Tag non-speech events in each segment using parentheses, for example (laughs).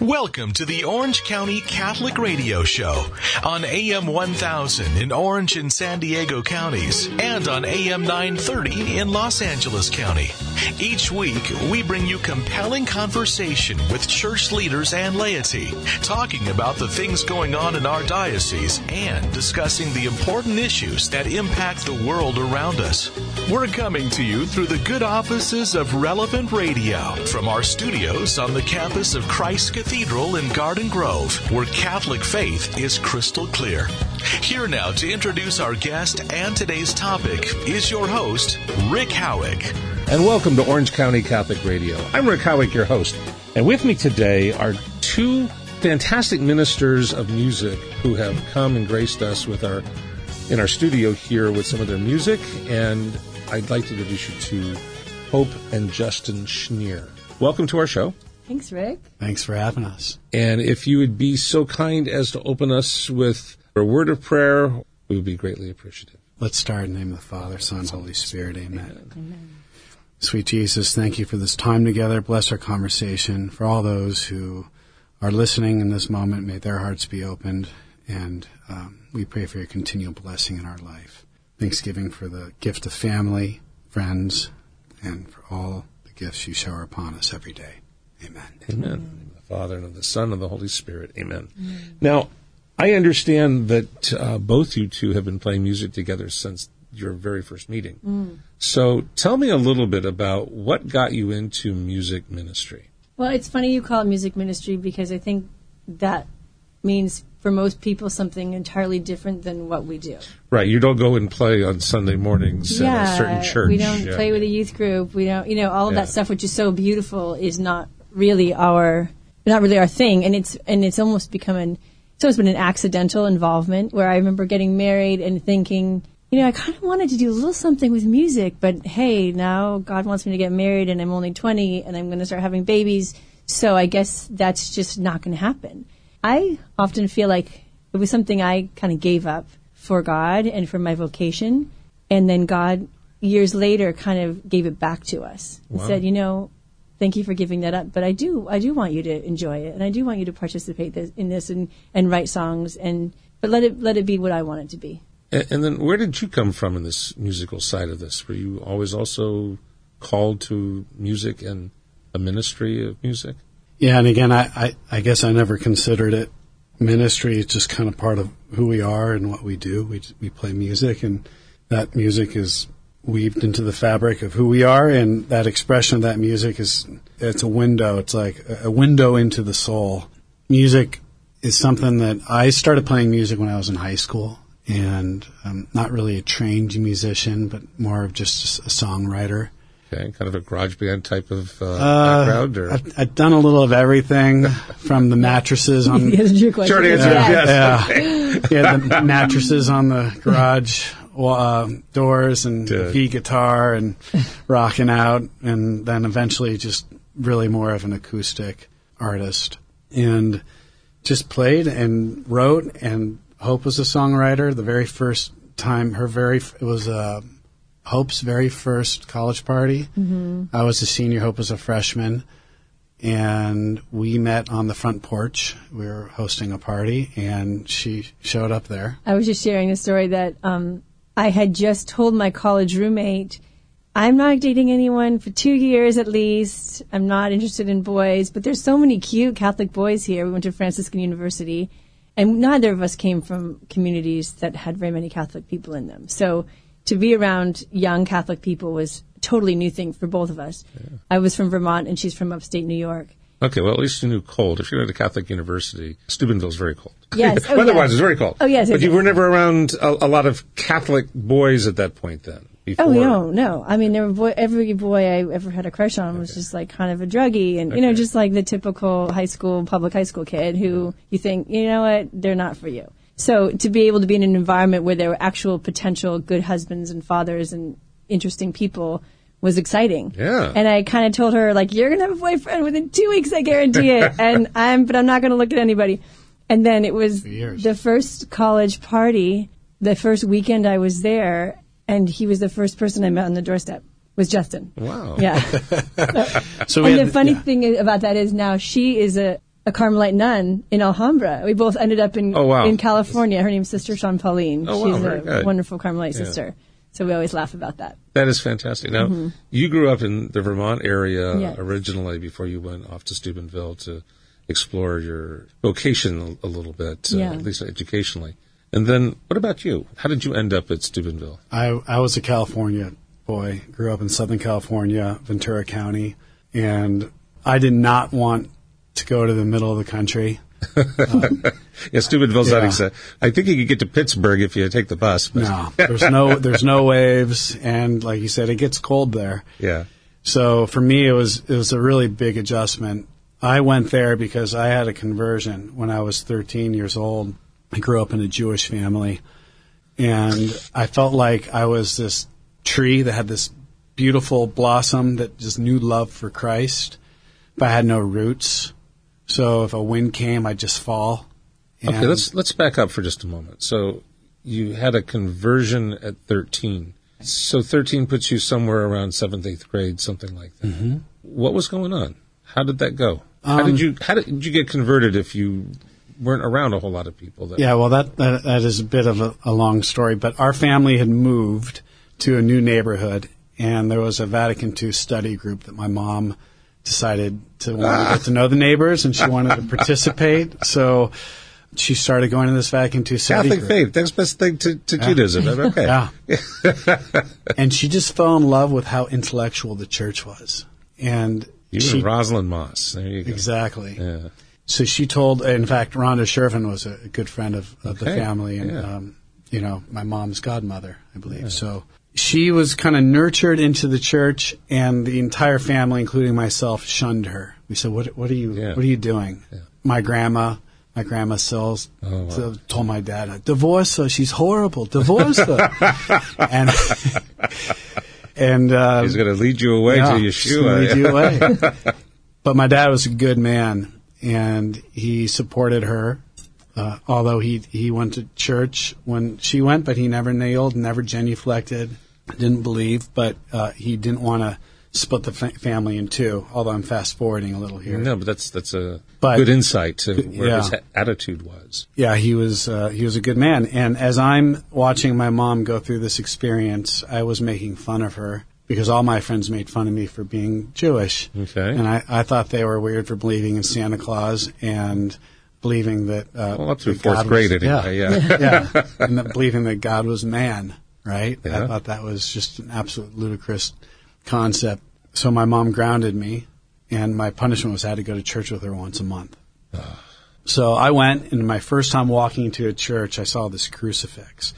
Welcome to the Orange County Catholic Radio Show on AM 1000 in Orange and San Diego counties and on AM 930 in Los Angeles County. Each week, we bring you compelling conversation with church leaders and laity, talking about the things going on in our diocese and discussing the important issues that impact the world around us. We're coming to you through the good offices of Relevant Radio from our studios on the campus of Christ Cathedral in Garden Grove, where Catholic faith is crystal clear. Here now to introduce our guest and today's topic is your host, Rick Howick. And welcome to Orange County Catholic Radio. I'm Rick Howick, your host. And with me today are two fantastic ministers of music who have come and graced us with our in our studio here with some of their music. And I'd like to introduce you to Hope and Justin Schneir. Welcome to our show. Thanks, Rick. Thanks for having us. And if you would be so kind as to open us with a word of prayer, we would be greatly appreciative. Let's start in the name of the Father, Son, Holy Spirit. Amen. Amen. Sweet Jesus, thank you for this time together. Bless our conversation. For all those who are listening in this moment, may their hearts be opened. And um, we pray for your continual blessing in our life. Thanksgiving for the gift of family, friends, and for all the gifts you shower upon us every day. Amen. Amen. the Father and of the Son and of the Holy Spirit. Amen. Now, I understand that uh, both you two have been playing music together since your very first meeting. Mm. So tell me a little bit about what got you into music ministry. Well, it's funny you call it music ministry because I think that means for most people something entirely different than what we do. Right. You don't go and play on Sunday mornings yeah, at a certain church. We don't yeah. play with a youth group. We don't, you know, all of yeah. that stuff which is so beautiful is not really our not really our thing and it's and it's almost become an it's always been an accidental involvement where I remember getting married and thinking, you know, I kind of wanted to do a little something with music, but hey, now God wants me to get married and I'm only 20 and I'm going to start having babies. So I guess that's just not going to happen. I often feel like it was something I kind of gave up for God and for my vocation. And then God, years later, kind of gave it back to us wow. and said, you know, thank you for giving that up. But I do, I do want you to enjoy it, and I do want you to participate this, in this and, and write songs, and but let it let it be what I want it to be. And, and, then, where did you come from in this musical side of this? Were you always also called to music and a ministry of music? Yeah, and again, I, I, I guess I never considered it ministry. It's just kind of part of who we are and what we do. We we play music, and that music is weaved into the fabric of who we are and that expression of that music is it's a window. It's like a window into the soul. Music is something that i started playing music when i was in high school and i'm not really a trained musician but more of just a songwriter. Okay, kind of a garage band type of uh, uh, background, or? I've, I've, done a little of everything from the mattresses on. (laughs) Short answer, yes. Yeah, yeah, the mattresses on the garage uh, doors and V guitar and (laughs) rocking out, and then eventually just really more of an acoustic artist, and just played and wrote. And Hope was a songwriter. The very first time, her very it was uh, Hope's very first college party. Mm-hmm. I was a senior. Hope was a freshman and we met on the front porch. We were hosting a party, and she showed up there. I was just sharing a story that um, I had just told my college roommate, I'm not dating anyone for two years at least. I'm not interested in boys, but there's so many cute Catholic boys here. We went to Franciscan University, and neither of us came from communities that had very many Catholic people in them. So to be around young Catholic people was a totally new thing for both of us. Yeah. I was from Vermont, and she's from upstate New York. Okay, well, at least you knew cold. If you went to Catholic University, Steubenville's very cold. Yes. Oh, Weather-wise, (laughs) yes. it's very cold. Oh, yes. But you were never around a, a, lot of Catholic boys at that point then? Oh, before. Oh, no, no. I mean, there were boy, every boy I ever had a crush on was okay. just like kind of a druggie and, okay. you know, just like the typical high school, public high school kid who you think, you know what, they're not for you. So to be able to be in an environment where there were actual potential good husbands and fathers and interesting people – was exciting. Yeah. And I kind of told her, like, you're going to have a boyfriend within two weeks, I guarantee it. (laughs) and I'm, but I'm not going to look at anybody. And then it was the first college party, the first weekend I was there, and he was the first person I met on the doorstep. Was Justin? Wow. Yeah. (laughs) so, and the funny yeah. thing about that is now she is a a Carmelite nun in Alhambra. We both ended up in oh, wow. in California. Her name's Sister Sean Pauline. Oh, She's wow, a good. wonderful Carmelite yeah. sister. So we always laugh about that. That is fantastic. Now, mm-hmm. you grew up in the Vermont area yes. originally before you went off to Steubenville to explore your vocation a, a little bit, uh, at least educationally. And then, what about you? How did you end up at Steubenville? I, I was a California boy, grew up in Southern California, Ventura County, and I did not want to go to the middle of the country. (laughs) Um, yeah, Steubenville's yeah. not exact. I think you could get to Pittsburgh if you take the bus. But. No, there's no (laughs) there's no waves, and like you said, it gets cold there. Yeah. So for me, it was it was a really big adjustment. I went there because I had a conversion when I was 13 years old. I grew up in a Jewish family, and I felt like I was this tree that had this beautiful blossom that just knew love for Christ, but I had no roots. So if a wind came, I'd just fall. Okay, let's let's back up for just a moment. So you had a conversion at 13. So 13 puts you somewhere around seventh, eighth grade, something like that. Mm-hmm. What was going on? How did that go? Um, how did um, you how did you get converted if you weren't around a whole lot of people? That yeah, well, that, that that is a bit of a, a long story. But our family had moved to a new neighborhood, and there was a Vatican II study group that my mom decided to want ah. to get to know the neighbors, and she wanted to (laughs) participate. So she started going to this Vatican II study Catholic group. faith, next best thing to, to yeah. Judaism. Okay. yeah. (laughs) and she just fell in love with how intellectual the church was. And you she, Rosalind Moss. There you go. Exactly. Yeah. So she told, in fact, Ronda Chervin was a good friend of, of okay. the family, and yeah. um, you know, my mom's godmother, I believe. Yeah. So she was kind of nurtured into the church, and the entire family, including myself, shunned her. We said, "What? What are you? What are you doing?" My grandma, my grandma Sills, oh, wow. told my dad, "Divorce her. She's horrible. Divorce her." (laughs) and and uh, he's going to lead you away yeah, to Yeshua. Lead you away. but my dad was a good man, and he supported her. Uh, although he he went to church when she went, but he never nailed, never genuflected didn't believe, but uh, he didn't want to split the fa- family in two. Although I'm fast forwarding a little here. No, but that's that's a but, good insight to where yeah. his attitude was. Yeah, he was uh, he was a good man. And as I'm watching my mom go through this experience, I was making fun of her because all my friends made fun of me for being Jewish. Okay. And I, I thought they were weird for believing in Santa Claus and believing that uh, well up through fourth God grade was, anyway. Yeah, yeah, (laughs) yeah. (laughs) and that believing that God was man right? Yeah. I thought that was just an absolute ludicrous concept. So my mom grounded me, and my punishment was I had to go to church with her once a month. Ah. so I went, and my first time walking into a church, I saw this crucifix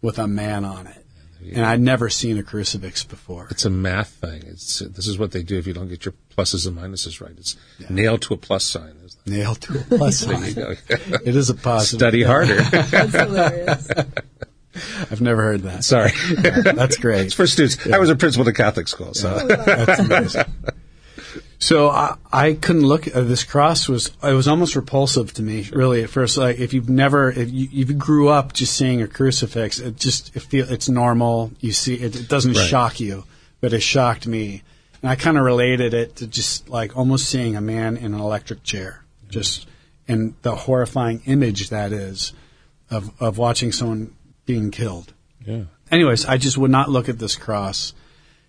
with a man on it. Yeah. And I'd never seen a crucifix before. It's a math thing. It's, this is what they do if you don't get your pluses and minuses right. It's yeah. nailed to a plus sign. Nailed to a plus (laughs) sign. it is a positive. Study harder. That's hilarious. (laughs) (laughs) I've never heard that. Sorry. (laughs) That's great. It's for students. Yeah. I was a principal at a Catholic school, so. Yeah. That's (laughs) amazing. So I, I couldn't look. Uh, this cross was it was almost repulsive to me, really. At first, like if you've never, if you, if you grew up just seeing a crucifix, it just it feel it's normal. You see, it, it doesn't right. shock you, but it shocked me, and I kind of related it to just like almost seeing a man in an electric chair, just and the horrifying image that is of of watching someone being killed. Yeah. Anyways, I just would not look at this cross.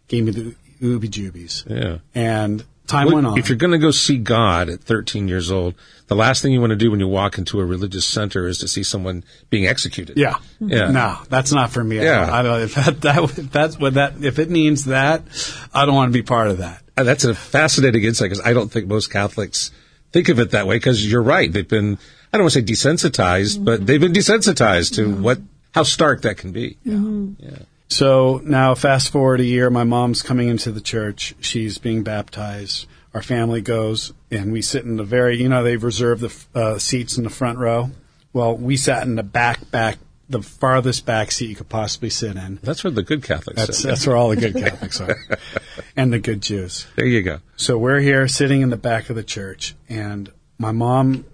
Gave me the ooby joobies. Yeah. And time well, went on. If you're going to go see God at 13 years old, the last thing you want to do when you walk into a religious center is to see someone being executed. Yeah. Yeah. No, that's not for me. Yeah. I don't, if that, that, if that's what that, if it means that, I don't want to be part of that. Uh, that's a fascinating insight because I don't think most Catholics think of it that way because you're right. They've been, I don't want to say desensitized, but they've been desensitized to what how stark that can be. Mm-hmm. Yeah. So now, fast forward a year, my mom's coming into the church. She's being baptized. Our family goes, and we sit in the very, you know, they've reserved the uh, seats in the front row. Well, we sat in the back, back, the farthest back seat you could possibly sit in. That's where the good Catholics that's, sit. That's where all the good (laughs) Catholics are. and the good Jews. There you go. So we're here sitting in the back of the church, and my mom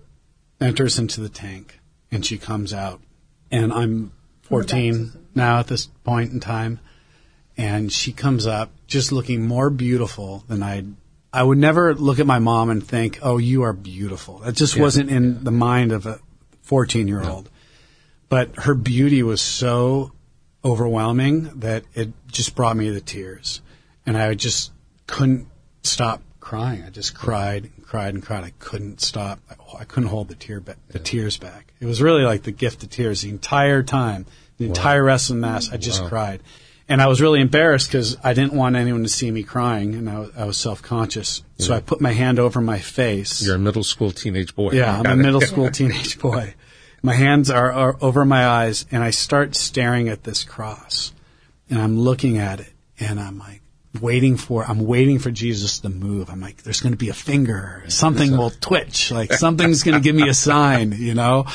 enters into the tank, and she comes out, and I'm 14 now at this point in time. And she comes up just looking more beautiful than I'd I would never look at my mom and think, "Oh, you are beautiful." That just yeah. wasn't in yeah. the mind of a 14 year old. No. But her beauty was so overwhelming that it just brought me to tears, and I just couldn't stop crying. I just cried and cried and cried. I couldn't stop. I, I couldn't hold the tear ba- the yeah. tears back. It was really like the gift of tears the entire time, the wow. entire rest of the mass. I just wow. cried, and I was really embarrassed because I didn't want anyone to see me crying, and I, was, I was self conscious. Yeah. So I put my hand over my face. You're a middle school teenage boy. Yeah, I'm a middle (laughs) school teenage boy. My hands are, are over my eyes, and I start staring at this cross, and I'm looking at it, and I'm like waiting for I'm waiting for Jesus to move. I'm like, there's going to be a finger, something will twitch, like something's going to give me a sign, you know.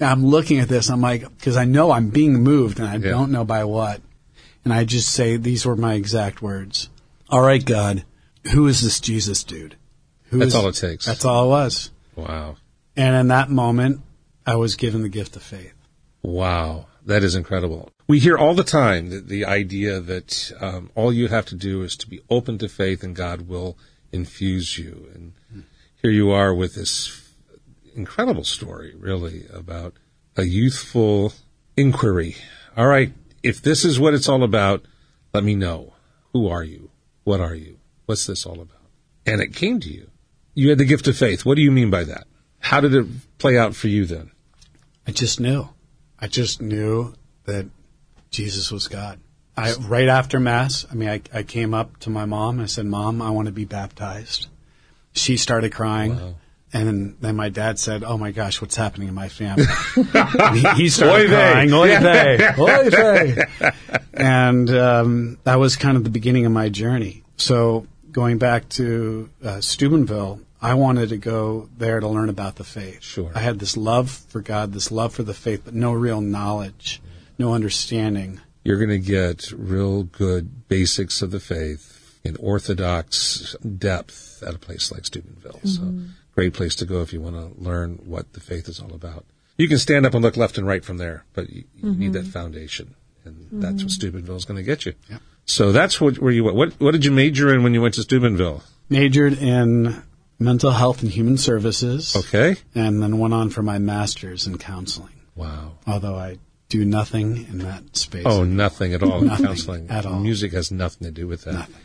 I'm looking at this. I'm like, because I know I'm being moved, and I yeah. don't know by what. And I just say these were my exact words. All right, God, who is this Jesus dude? Who that's is, all it takes. That's all it was. Wow. And in that moment, I was given the gift of faith. Wow. That is incredible. We hear all the time that the idea that um, all you have to do is to be open to faith and God will infuse you. And here you are with this incredible story, really, about a youthful inquiry. All right, if this is what it's all about, let me know. Who are you? What are you? What's this all about? And it came to you. You had the gift of faith. What do you mean by that? How did it play out for you then? I just knew. I just knew that Jesus was God. I, right after Mass, I mean, I, I came up to my mom. I said, Mom, I want to be baptized. She started crying. Wow. And then my dad said, "Oh my gosh, what's happening in my family?" (laughs) he, he, started Oy crying, "Oy (laughs) vey, oy vey," and um, that was kind of the beginning of my journey. So going back to uh, Steubenville, I wanted to go there to learn about the faith. Sure. I had this love for God, this love for the faith, but no real knowledge, no understanding. You're going to get real good basics of the faith in orthodox depth at a place like Steubenville. Mm-hmm. So, great place to go if you want to learn what the faith is all about. You can stand up and look left and right from there, but you, you mm-hmm. need that foundation, and mm-hmm. that's what Steubenville is going to get you. Yep. So that's what where you went. What what did you major in when you went to Steubenville? Majored in mental health and human services. Okay. And then went on for my master's in counseling. Wow. Although I do nothing in that space. Oh, nothing at all nothing counseling. At all. Music has nothing to do with that. Nothing.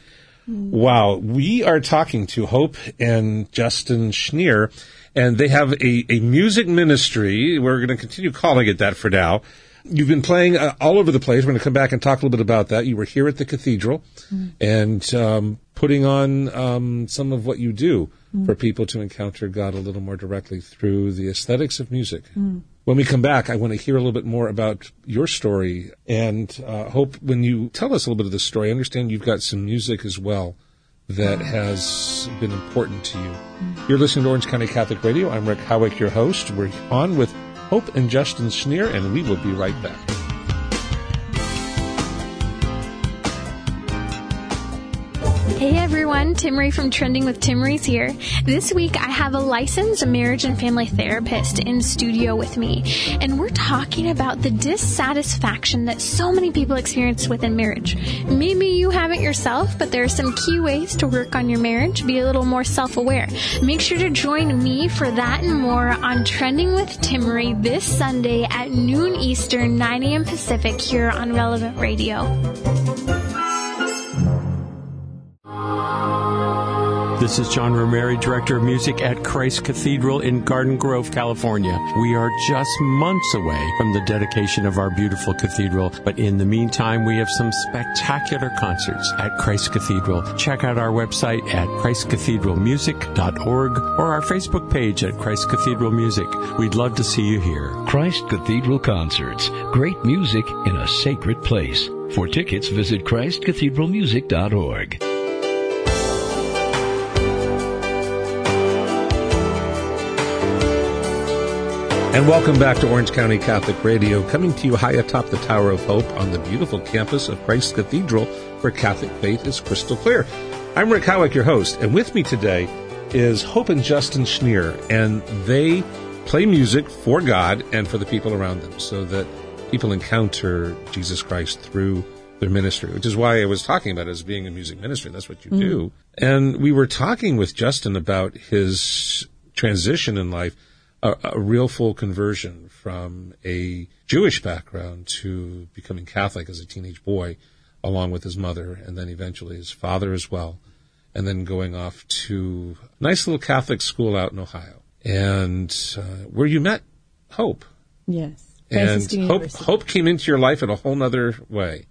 Wow. We are talking to Hope and Justin Schneir, and they have a, a music ministry. We're going to continue calling it that for now. You've been playing uh, all over the place. We're going to come back and talk a little bit about that. You were here at the cathedral mm. and um, putting on um, some of what you do mm. for people to encounter God a little more directly through the aesthetics of music. Mm. When we come back, I want to hear a little bit more about your story and uh, hope when you tell us a little bit of the story, I understand you've got some music as well that has been important to you. Mm. You're listening to Orange County Catholic Radio. I'm Rick Howick, your host. We're on with Hope and Justin Schneir, and we will be right back. Hey everyone, Timmerie from Trending with Timmerie's here. This week I have a licensed marriage and family therapist in studio with me, and we're talking about the dissatisfaction that so many people experience within marriage. Maybe you haven't yourself, but there are some key ways to work on your marriage, be a little more self-aware. Make sure to join me for that and more on Trending with Timmerie this Sunday at noon Eastern, 9 a.m. Pacific here on Relevant Radio. This is John Romeri, Director of Music at Christ Cathedral in Garden Grove, California. We are just months away from the dedication of our beautiful cathedral, but in the meantime, we have some spectacular concerts at Christ Cathedral. Check out our website at christcathedralmusic.org or our Facebook page at Christ Cathedral Music. We'd love to see you here. Christ Cathedral Concerts. Great music in a sacred place. For tickets, visit christcathedralmusic.org. And welcome back to Orange County Catholic Radio, coming to you high atop the Tower of Hope on the beautiful campus of Christ Cathedral, where Catholic faith is crystal clear. I'm Rick Howick, your host, and with me today is Hope and Justin Schneir, and they play music for God and for the people around them so that people encounter Jesus Christ through their ministry, which is why I was talking about it as being a music ministry. That's what you mm. do. And we were talking with Justin about his transition in life, a, a real full conversion from a Jewish background to becoming Catholic as a teenage boy, along with his mother, and then eventually his father as well, and then going off to a nice little Catholic school out in Ohio, and uh, where you met Hope. Yes. And Hope, Hope came into your life in a whole other way.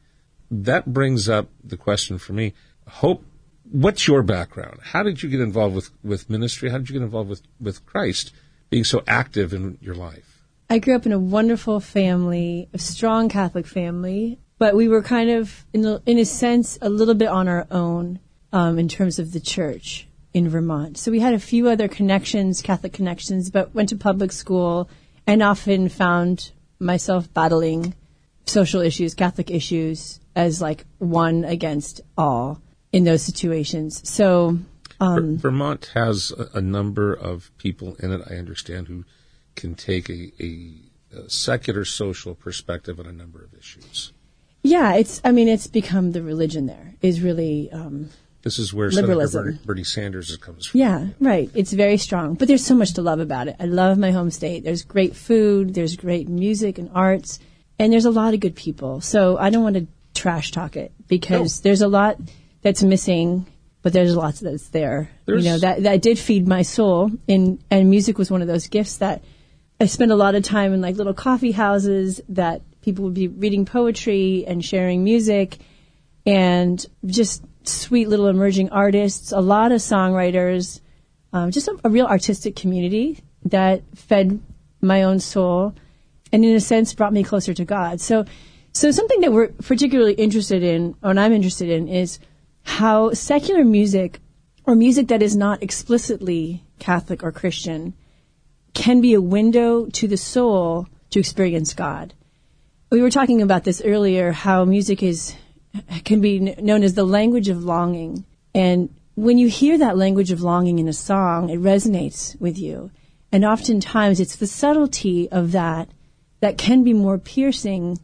That brings up the question for me. Hope, what's your background? How did you get involved with, with ministry? How did you get involved with, with Christ being so active in your life? I grew up in a wonderful family, a strong Catholic family, but we were kind of, in in a sense, a little bit on our own um, in terms of the church in Vermont. So we had a few other connections, Catholic connections, but went to public school and often found myself battling social issues, Catholic issues, as like one against all in those situations. So, um, Vermont has a, a, number of people in it, I understand, who can take a, a, a, secular social perspective on a number of issues. Yeah, it's. I mean, it's become the religion. There is really. Um, this is where liberalism. Senator Bernie Sanders comes from. Yeah, right. It's very strong, but there's so much to love about it. I love my home state. There's great food. There's great music and arts, and there's a lot of good people. So I don't want to trash talk it because no. there's a lot that's missing, but there's lots that's there. There's... You know that that did feed my soul, and and music was one of those gifts that I spent a lot of time in like little coffee houses that people would be reading poetry and sharing music, and just sweet little emerging artists, a lot of songwriters, um, just a, a real artistic community that fed my own soul and in a sense brought me closer to God. So, so something that we're particularly interested in, or I'm interested in, is how secular music or music that is not explicitly Catholic or Christian can be a window to the soul to experience God. We were talking about this earlier, how music is can be known as the language of longing. And when you hear that language of longing in a song, it resonates with you. And oftentimes it's the subtlety of that that can be more piercing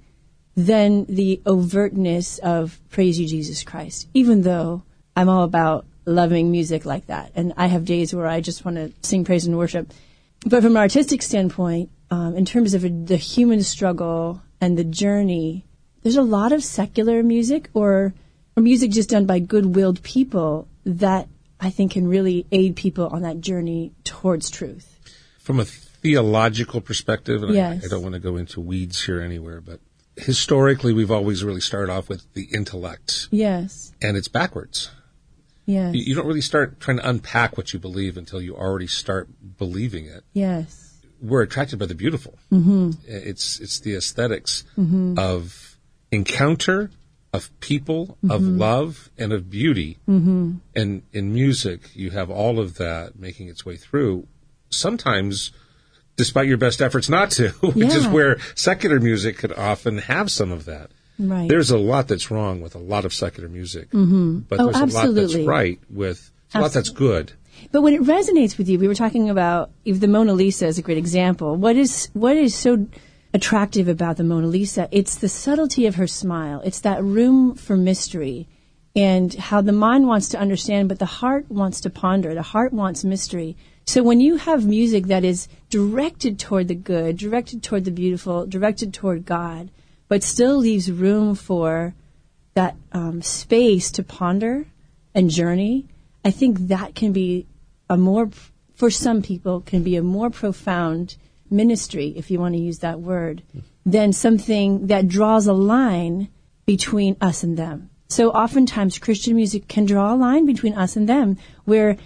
than the overtness of praise you, Jesus Christ, even though I'm all about loving music like that. And I have days where I just want to sing praise and worship. But from an artistic standpoint, um, in terms of a, the human struggle and the journey there's a lot of secular music or, or music just done by good-willed people that I think can really aid people on that journey towards truth. From a theological perspective, and yes. I, I don't want to go into weeds here anywhere, but historically we've always really started off with the intellect. Yes. And it's backwards. Yes. You, you, don't really start trying to unpack what you believe until you already start believing it. Yes. We're attracted by the beautiful. Mm-hmm. It's it's the esthetics mm-hmm. of encounter of people, mm-hmm. of love, and of beauty. Mm-hmm. And in music, you have all of that making its way through. Sometimes, despite your best efforts not to, (laughs) which yeah. is where secular music could often have some of that. Right. There's a lot that's wrong with a lot of secular music, mm-hmm. but oh, there's absolutely. a lot that's right with a lot that's good. But when it resonates with you, we were talking about if the Mona Lisa is a great example. What is what is so attractive about the Mona Lisa. It's the subtlety of her smile. It's that room for mystery and how the mind wants to understand, but the heart wants to ponder. The heart wants mystery. So when you have music that is directed toward the good, directed toward the beautiful, directed toward God, but still leaves room for that um, space to ponder and journey, I think that can be a more, for some people, can be a more profound ministry, if you want to use that word, than something that draws a line between us and them. So oftentimes Christian music can draw a line between us and them where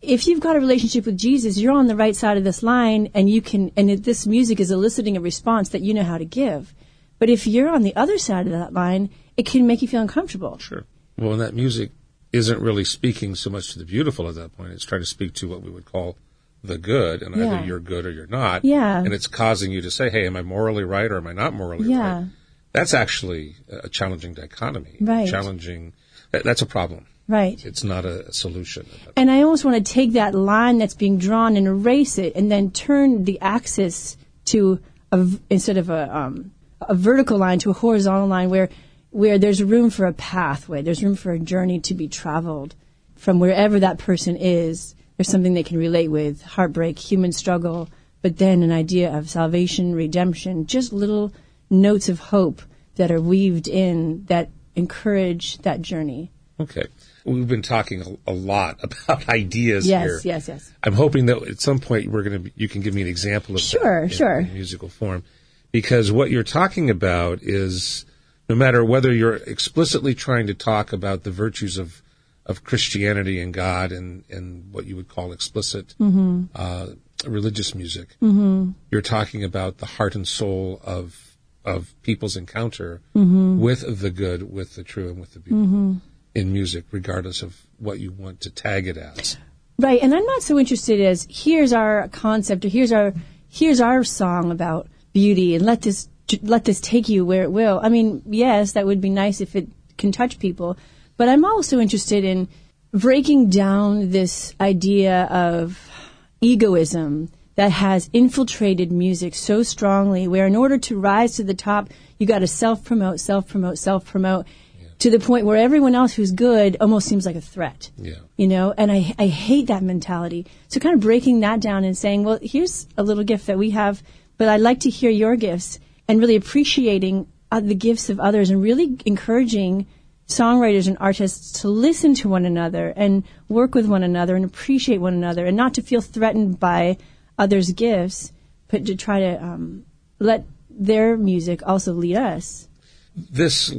if you've got a relationship with Jesus, you're on the right side of this line and you can, and this music is eliciting a response that you know how to give. But if you're on the other side of that line, it can make you feel uncomfortable. Sure. Well, and that music isn't really speaking so much to the beautiful at that point. It's trying to speak to what we would call the good, and yeah. either you're good or you're not. Yeah. And it's causing you to say, hey, am I morally right or am I not morally yeah. right? That's actually a challenging dichotomy. Right. Challenging. That's a problem. Right. It's not a solution. And I almost want to take that line that's being drawn and erase it, and then turn the axis to a, instead of a um, a vertical line to a horizontal line where where there's room for a pathway, there's room for a journey to be traveled from wherever that person is. There's something they can relate with heartbreak, human struggle, but then an idea of salvation, redemption, just little notes of hope that are weaved in that encourage that journey. Okay. We've been talking a, lot (laughs) about ideas yes, here. Yes, yes, I'm hoping that at some point we're going to you can give me an example of sure, that in, sure. in musical form, because what you're talking about is no matter whether you're explicitly trying to talk about the virtues of of Christianity and God and and what you would call explicit mm-hmm. uh, religious music, mm-hmm. you're talking about the heart and soul of of people's encounter mm-hmm. with the good, with the true, and with the beautiful Mm-hmm. in music, regardless of what you want to tag it as. Right, and I'm not so interested as here's our concept or here's our here's our song about beauty and let this let this take you where it will. I mean, yes, that would be nice if it can touch people, but I'm also interested in breaking down this idea of egoism that has infiltrated music so strongly where in order to rise to the top, you got to self promote, self promote, self promote to the point where everyone else who's good almost seems like a threat. Yeah. You know, and I, I hate that mentality. So kind of breaking that down and saying, well, here's a little gift that we have, but I'd like to hear your gifts and really appreciating uh, the gifts of others and really encouraging songwriters and artists to listen to one another and work with one another and appreciate one another and not to feel threatened by others' gifts, but to try to um, let their music also lead us. This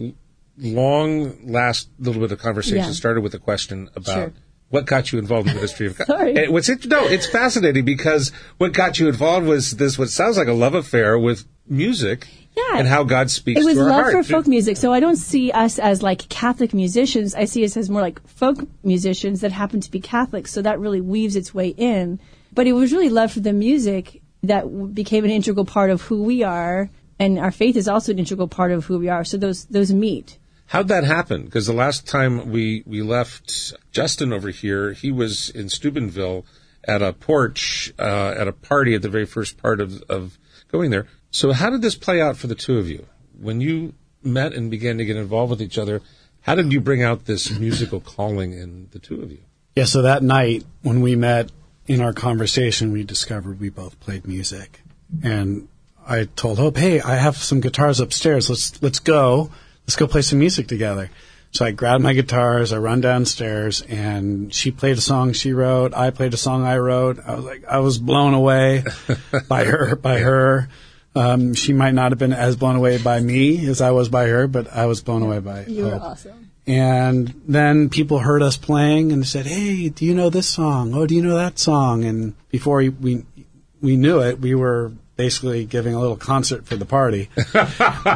long last little bit of conversation Yeah. started with a question about Sure. what got you involved in the ministry of (laughs) God. Sorry. What's it, no, it's fascinating because what got you involved was this what sounds like a love affair with music Yeah. and how God speaks It was love heart. for folk music. So I don't see us as like Catholic musicians. I see us as more like folk musicians that happen to be Catholic. So that really weaves its way in. But it was really love for the music that became an integral part of who we are. And our faith is also an integral part of who we are. So those, those meet. How'd that happen? Because the last time we, we left Justin over here, he was in Steubenville at a porch, uh, at a party at the very first part of, of going there. So how did this play out for the two of you? When you met and began to get involved with each other, how did you bring out this musical calling in the two of you? Yeah, so that night when we met in our conversation, we discovered we both played music. And I told Hope, "Hey, I have some guitars upstairs. Let's let's go. Let's go play some music together." So I grabbed my guitars, I run downstairs, and she played a song she wrote. I played a song I wrote. I was like, I was blown away (laughs) by her. By her, um, she might not have been as blown away by me as I was by her, but I was blown away by You were awesome. And then people heard us playing and said, "Hey, do you know this song? Oh, do you know that song?" And before we we, we knew it, we were basically giving a little concert for the party. (laughs)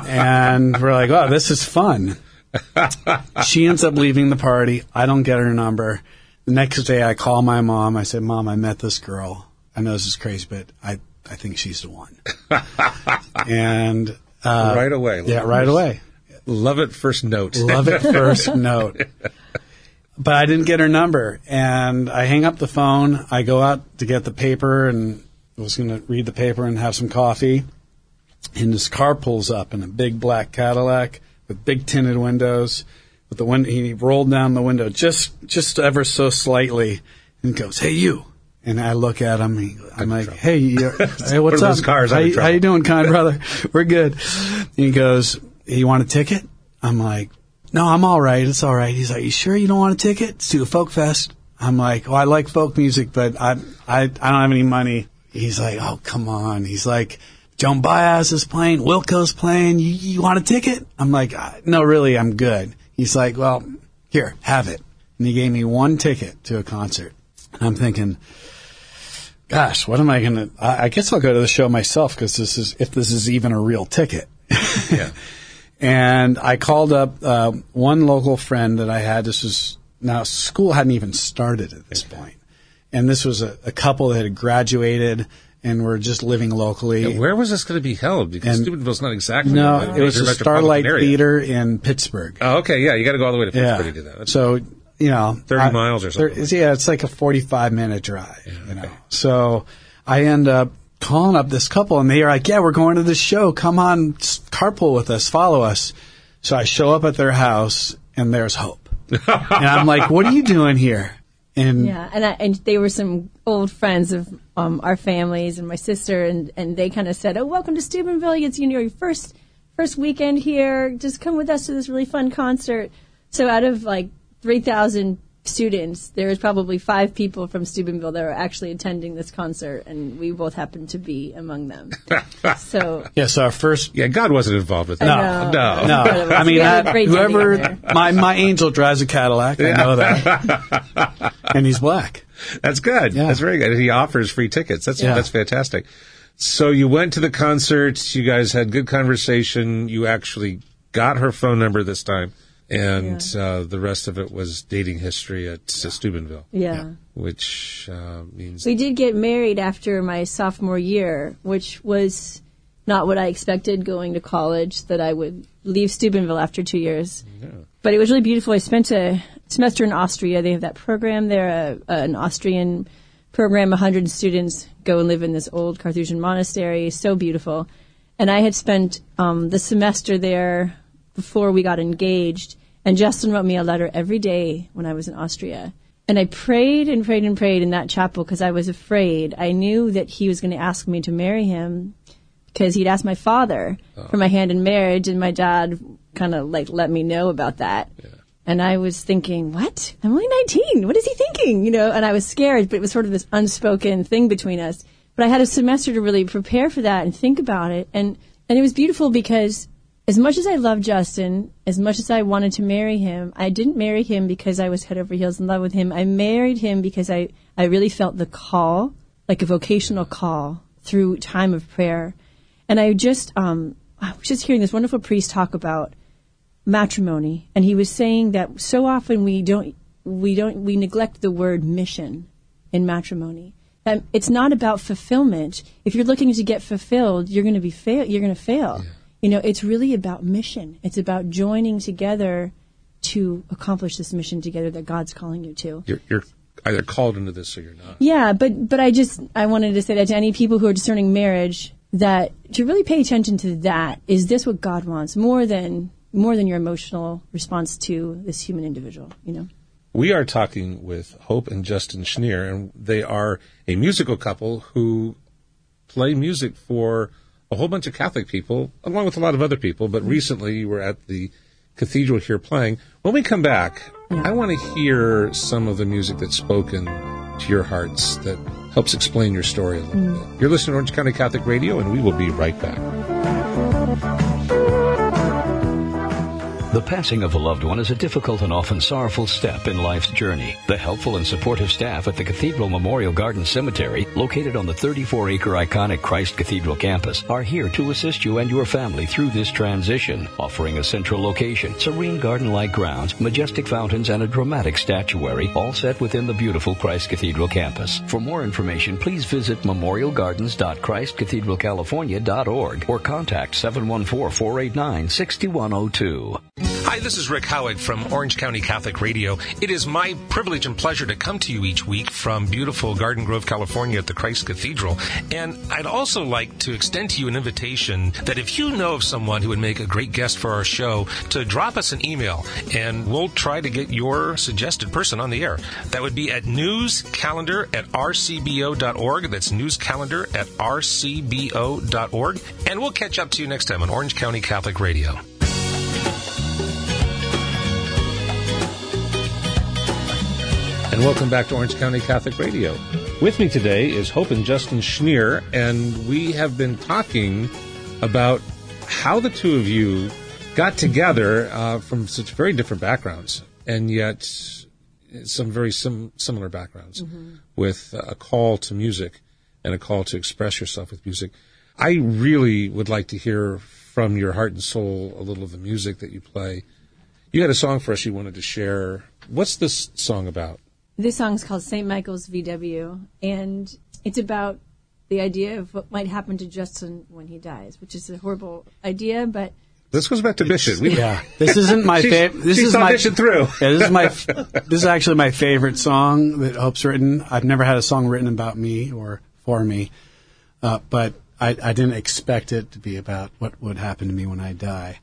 and we're like, "Oh, this is fun." (laughs) she ends up leaving the party. I don't get her number. The next day, I call my mom. I said, "Mom, I met this girl. I know this is crazy, but I I think she's the one." (laughs) and uh, right away. yeah, right away. Love it first note. Love it (laughs) first note. But I didn't get her number, and I hang up the phone. I go out to get the paper, and was going to read the paper and have some coffee. And this car pulls up in a big black Cadillac with big tinted windows. With the window, he rolled down the window just just ever so slightly, and goes, "Hey, you." And I look at him. He, I'm like, "Hey, you're, hey, (laughs) what's up? cars, how, you- how you doing, kind brother? We're good." And he goes, "You want a ticket?" I'm like, "No, I'm all right. It's all right." He's like, "You sure you don't want a ticket? It's to a folk fest." I'm like, "Well, I like folk music, but I I I don't have any money." He's like, "Oh, come on." He's like, "Joan Baez is playing, Wilco's playing. You, you want a ticket?" I'm like, "Uh, "No, really, I'm good." He's like, "Well, here, have it." And he gave me one ticket to a concert. And I'm thinking, gosh, what am I going to? I I guess I'll go to the show myself because this is if this is even a real ticket. Yeah. (laughs) And I called up uh, one local friend that I had. This was now school hadn't even started at this point, and this was a, a couple that had graduated and were just living locally. Where was this going to be held? Because And- Steubenville's not exactly no, it was the Starlight. Theater in Pittsburgh. Oh, okay, yeah, you got to go all the way to Yeah. Pittsburgh to do that. That's- So you know, 30 miles or something. there- yeah, it's like a forty-five minute drive. you know, so I end up calling up this couple, and they are like, "Yeah, we're going to this show. Come on, carpool with us, follow us." So I show up at their house and there's Hope. and I'm like, what are you doing here? And yeah, and I, and they were some old friends of um, our families and my sister, and, and they kind of said, "Oh, welcome to Steubenville. It's you know your first first weekend here. Just come with us to this really fun concert." So out of like three thousand students, there was probably five people from Steubenville that were actually attending this concert, and we both happened to be among them. (laughs) so yes, our first yeah, God wasn't involved with that. No, no, no. I mean, I, whoever my my angel drives a Cadillac, I know that, (laughs) and he's black. That's good. Yeah. That's very good. He offers free tickets. That's yeah. that's fantastic. So you went to the concert. You guys had good conversation. You actually got her phone number this time and yeah. uh, the rest of it was dating history at uh, Steubenville. Yeah. Which uh, means. We did get married after my sophomore year, which was not what I expected going to college, that I would leave Steubenville after two years. Yeah. But it was really beautiful. I spent a semester in Austria. They have that program there, uh, an Austrian program. 100 students go and live in this old Carthusian monastery. So beautiful. And I had spent um, the semester there before we got engaged. And Justin wrote me a letter every day when I was in Austria. And I prayed and prayed and prayed in that chapel because I was afraid. I knew that he was going to ask me to marry him because he'd asked my father oh. for my hand in marriage, and my dad kind of like let me know about that. Yeah. And I was thinking, what? I'm only 19. What is he thinking? You know, and I was scared, but it was sort of this unspoken thing between us. But I had a semester to really prepare for that and think about it. And, and it was beautiful because as much as I love Justin, as much as I wanted to marry him, I didn't marry him because I was head over heels in love with him. I married him because I, I really felt the call, like a vocational call through time of prayer. And I just, um, I was just hearing this wonderful priest talk about matrimony. And he was saying that so often we don't, we don't, we neglect the word mission in matrimony. That it's not about fulfillment. If you're looking to get fulfilled, you're going to be fail, you're going to fail. Yeah you know, it's really about mission. It's about joining together to accomplish this mission together that God's calling you to. You're, you're either called into this or you're not. Yeah, but but I just I wanted to say that to any people who are discerning marriage that to really pay attention to that is this what God wants more than more than your emotional response to this human individual, you know. We are talking with Hope and Justin Schneir, and they are a musical couple who play music for a whole bunch of Catholic people, along with a lot of other people, but recently you were at the cathedral here playing. When we come back, I want to hear some of the music that's spoken to your hearts that helps explain your story a little mm. bit. You're listening to Orange County Catholic Radio, and we will be right back. The passing of a loved one is a difficult and often sorrowful step in life's journey. The helpful and supportive staff at the Cathedral Memorial Garden Cemetery, located on the 34-acre iconic Christ Cathedral campus, are here to assist you and your family through this transition, offering a central location, serene garden-like grounds, majestic fountains, and a dramatic statuary, all set within the beautiful Christ Cathedral campus. For more information, please visit memorialgardens.christcathedralcalifornia.org or contact 714-489-6102. Hi, this is Rick Howick from Orange County Catholic Radio. It is my privilege and pleasure to come to you each week from beautiful Garden Grove, California at the Christ Cathedral. And I'd also like to extend to you an invitation that if you know of someone who would make a great guest for our show, to drop us an email and we'll try to get your suggested person on the air. That would be at newscalendar at rcbo.org. That's newscalendar at rcbo.org. And we'll catch up to you next time on Orange County Catholic Radio. And welcome back to Orange County Catholic Radio. With me today is Hope and Justin Schneir, and we have been talking about how the two of you got together uh, from such very different backgrounds, and yet some very sim- similar backgrounds, mm-hmm. with a call to music and a call to express yourself with music. I really would like to hear from your heart and soul a little of the music that you play. You had a song for us you wanted to share. What's this song about? This song is called St. Michael's VW, and it's about the idea of what might happen to Justin when he dies, which is a horrible idea, but. This goes back to Bishop. We, yeah, this isn't my (laughs) favorite. This is my Bishop through. (laughs) yeah, this is my. This is actually my favorite song that Hope's written. I've never had a song written about me or for me, uh, but I, I, didn't expect it to be about what would happen to me when I die.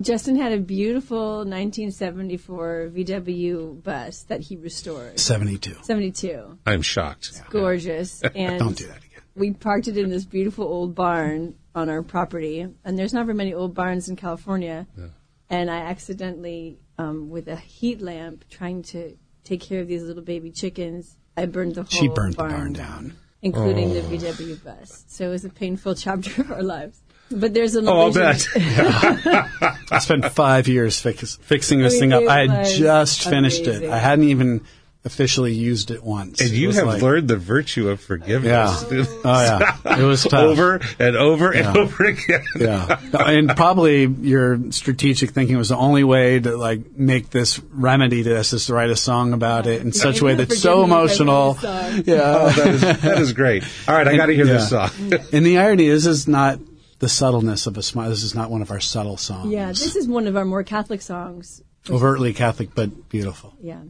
Justin had a beautiful 1974 VW bus that he restored. 72. 72. I'm shocked. It's gorgeous. (laughs) And Don't do that again. we parked it in this beautiful old barn on our property. And there's not very many old barns in California. Yeah. And I accidentally, um, with a heat lamp, trying to take care of these little baby chickens, I burned the whole She burnt barn, the barn down. including the VW bus. So it was a painful (laughs) chapter of our lives. But there's an Oh, I'll bet. (laughs) I spent five years fix, fixing this I thing up. I had was just finished it. I hadn't even officially used it once. And It you have like- learned the virtue of forgiveness. Yeah. Oh yeah. It was (laughs) tough. over and over and over again. (laughs) Yeah, and probably your strategic thinking was the only way to like make this remedy to this is to write a song about it in such a way that's so Forgive me if I wrote emotional. Yeah, Oh, that is, that is great. All right, I got to hear this song. and the irony is, is not the subtleness of a smile. This is not one of our subtle songs. Yeah, this is one of our more Catholic songs. overtly Catholic but beautiful. Yeah.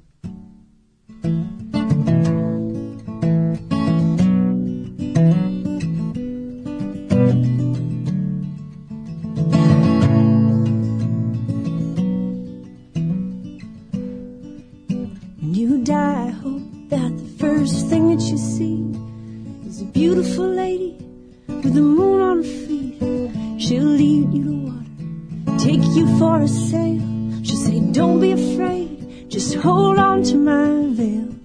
When you die, I hope that the first thing that you see is a beautiful lady with the moon on her feet. She'll lead you to water, take you for a sail. She'll say, Don't be afraid, just hold on to my veil.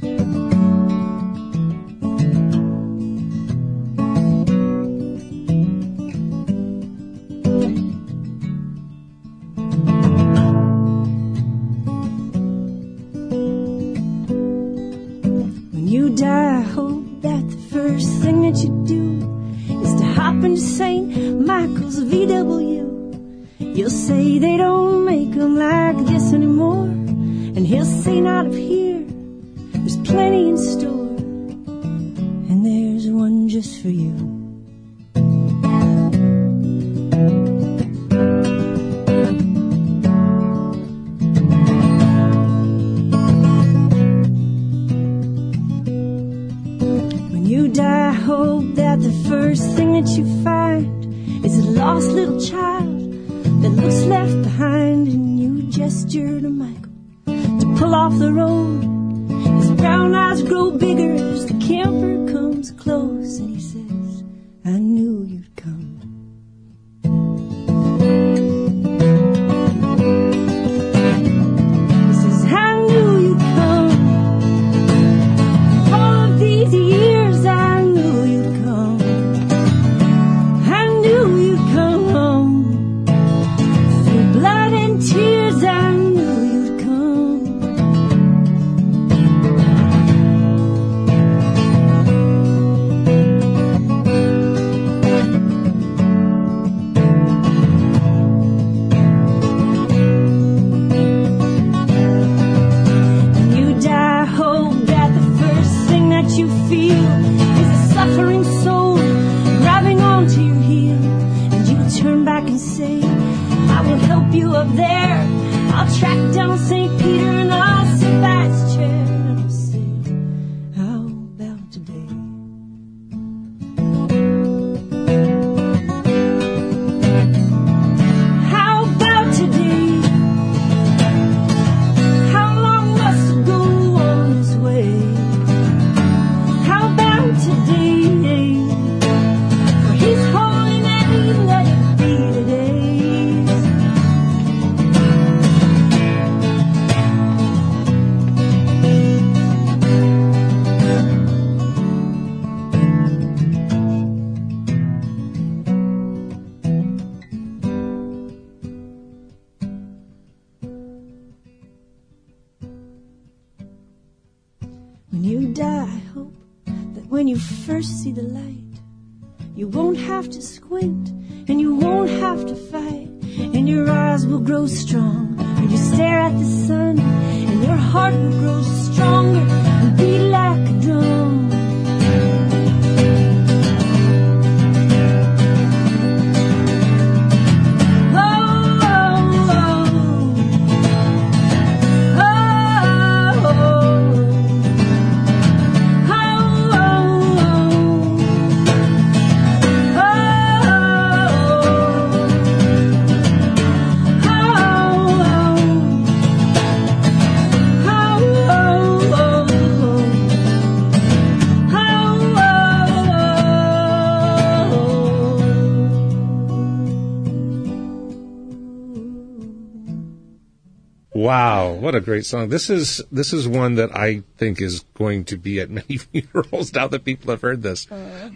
Is to St. Michael's VW. You'll say they don't make 'em like this anymore. And he'll say, not up here. There's plenty in store. And there's one just for you. Lost little child that looks left behind, and you gesture to Michael to pull off the road. His brown eyes grow bigger as the camper what a great song! This is this is one that I think is going to be at many (laughs) funerals now that people have heard this.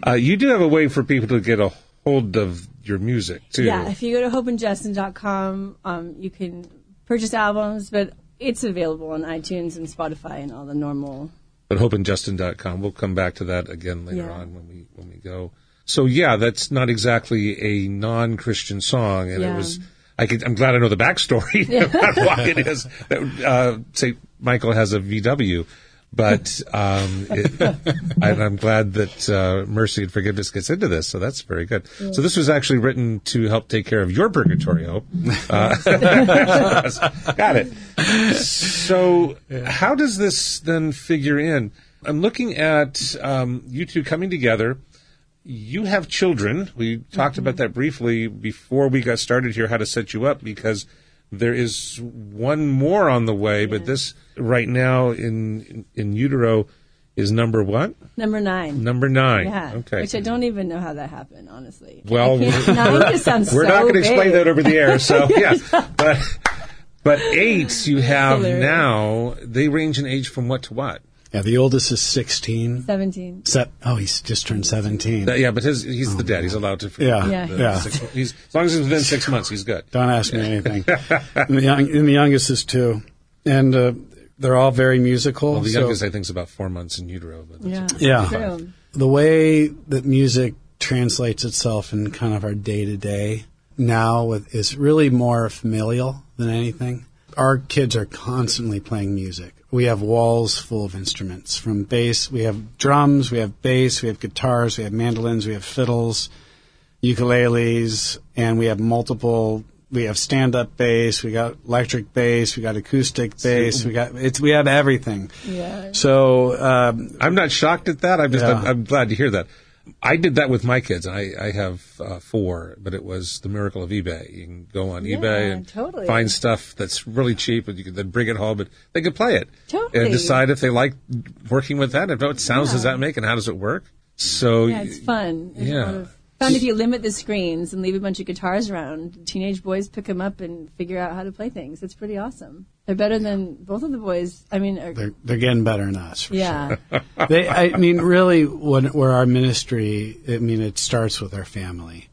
Uh, you do have a way for people to get a hold of your music too. Yeah, if you go to hopeandjustin.com, um, you can purchase albums, but it's available on iTunes and Spotify and all the normal. But hopeandjustin.com. We'll come back to that again later Yeah. on when we when we go. So yeah, that's not exactly a non-Christian song, and it was. I could, I'm glad I know the backstory (laughs) about why it is that uh, St. Michael has a VW, but um, it, (laughs) I, I'm glad that uh, mercy and forgiveness gets into this. So that's very good. So this was actually written to help take care of your purgatorio. (laughs) Uh, got it. So how does this then figure in? I'm looking at um, you two coming together you have children. We talked about mm-hmm. that briefly before we got started here, how to set you up because there is one more on the way, but this right now in, in in utero is number what? Number nine. Number nine. Yeah. Okay. Which I don't even know how that happened, honestly. Well, we're- (laughs) nine just sounds (laughs) We're so not going to explain that over the air, so (laughs) yes. But but eight you have now. They range in age from what to what? Yeah, the oldest is 16. 17. Set, oh, he's just turned 17. Uh, yeah, but his he's the dad. He's allowed to. Yeah, Yeah. the yeah. six- he's, as long as he's within six months, he's good. Don't ask me anything. (laughs) and, the young, and the youngest is two. And uh, they're all very musical. Well, the so- youngest I think is about four months in utero. But Yeah. Yeah. The way that music translates itself in kind of our day to day now with, is really more familial than anything. Our kids are constantly playing music. We have walls full of instruments from bass. We have drums, we have bass, we have guitars, we have mandolins, we have fiddles, ukuleles, and we have multiple. We have stand-up bass, we got electric bass, we got acoustic bass, we got it's we have everything. Yeah. So um, I'm not shocked at that. I'm just Yeah. I'm, I'm glad to hear that. I did that with my kids. I, I have uh, four, but it was the miracle of eBay. You can go on Yeah, eBay and totally. find stuff that's really cheap, and you can then bring it home, and they can play it Totally. and decide if they like working with that. And what sounds does that make, and how does it work? So Yeah, it's fun. Yeah. fun if you limit the screens and leave a bunch of guitars around. Teenage boys pick them up and figure out how to play things. It's pretty awesome. They're better than both of the boys. I mean, are, they're they're getting better than us. For yeah, sure. (laughs) They, I mean, really, when, where our ministry, I mean, it starts with our family,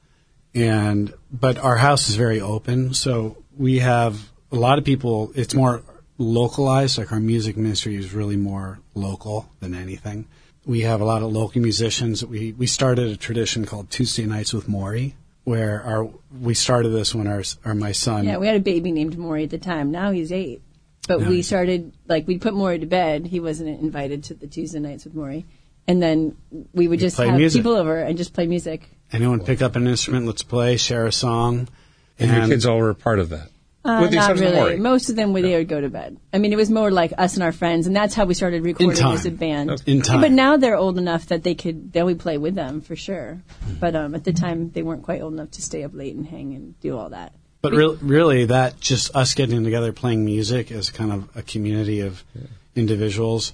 and but our house is very open, so we have a lot of people. It's more localized. Like our music ministry is really more local than anything. We have a lot of local musicians. We we started a tradition called Tuesday Nights with Maury, where our we started this when our our my son yeah. We had a baby named Maury at the time. Now he's eight. But Yeah. we started like we'd put Maury to bed. He wasn't invited to the Tuesday nights with Maury, and then we would just play have music. people over and just play music. anyone pick up an instrument, let's play, share a song, and your kids all were a part of that. Uh, With the not exception of really. Maury. Most of them would they would go to bed. I mean, it was more like us and our friends, and that's how we started recording time. as a band. In time. But now they're old enough that they could they would play with them for sure. But um, at the time, they weren't quite old enough to stay up late and hang and do all that. But re- really, that just us getting together playing music as kind of a community of individuals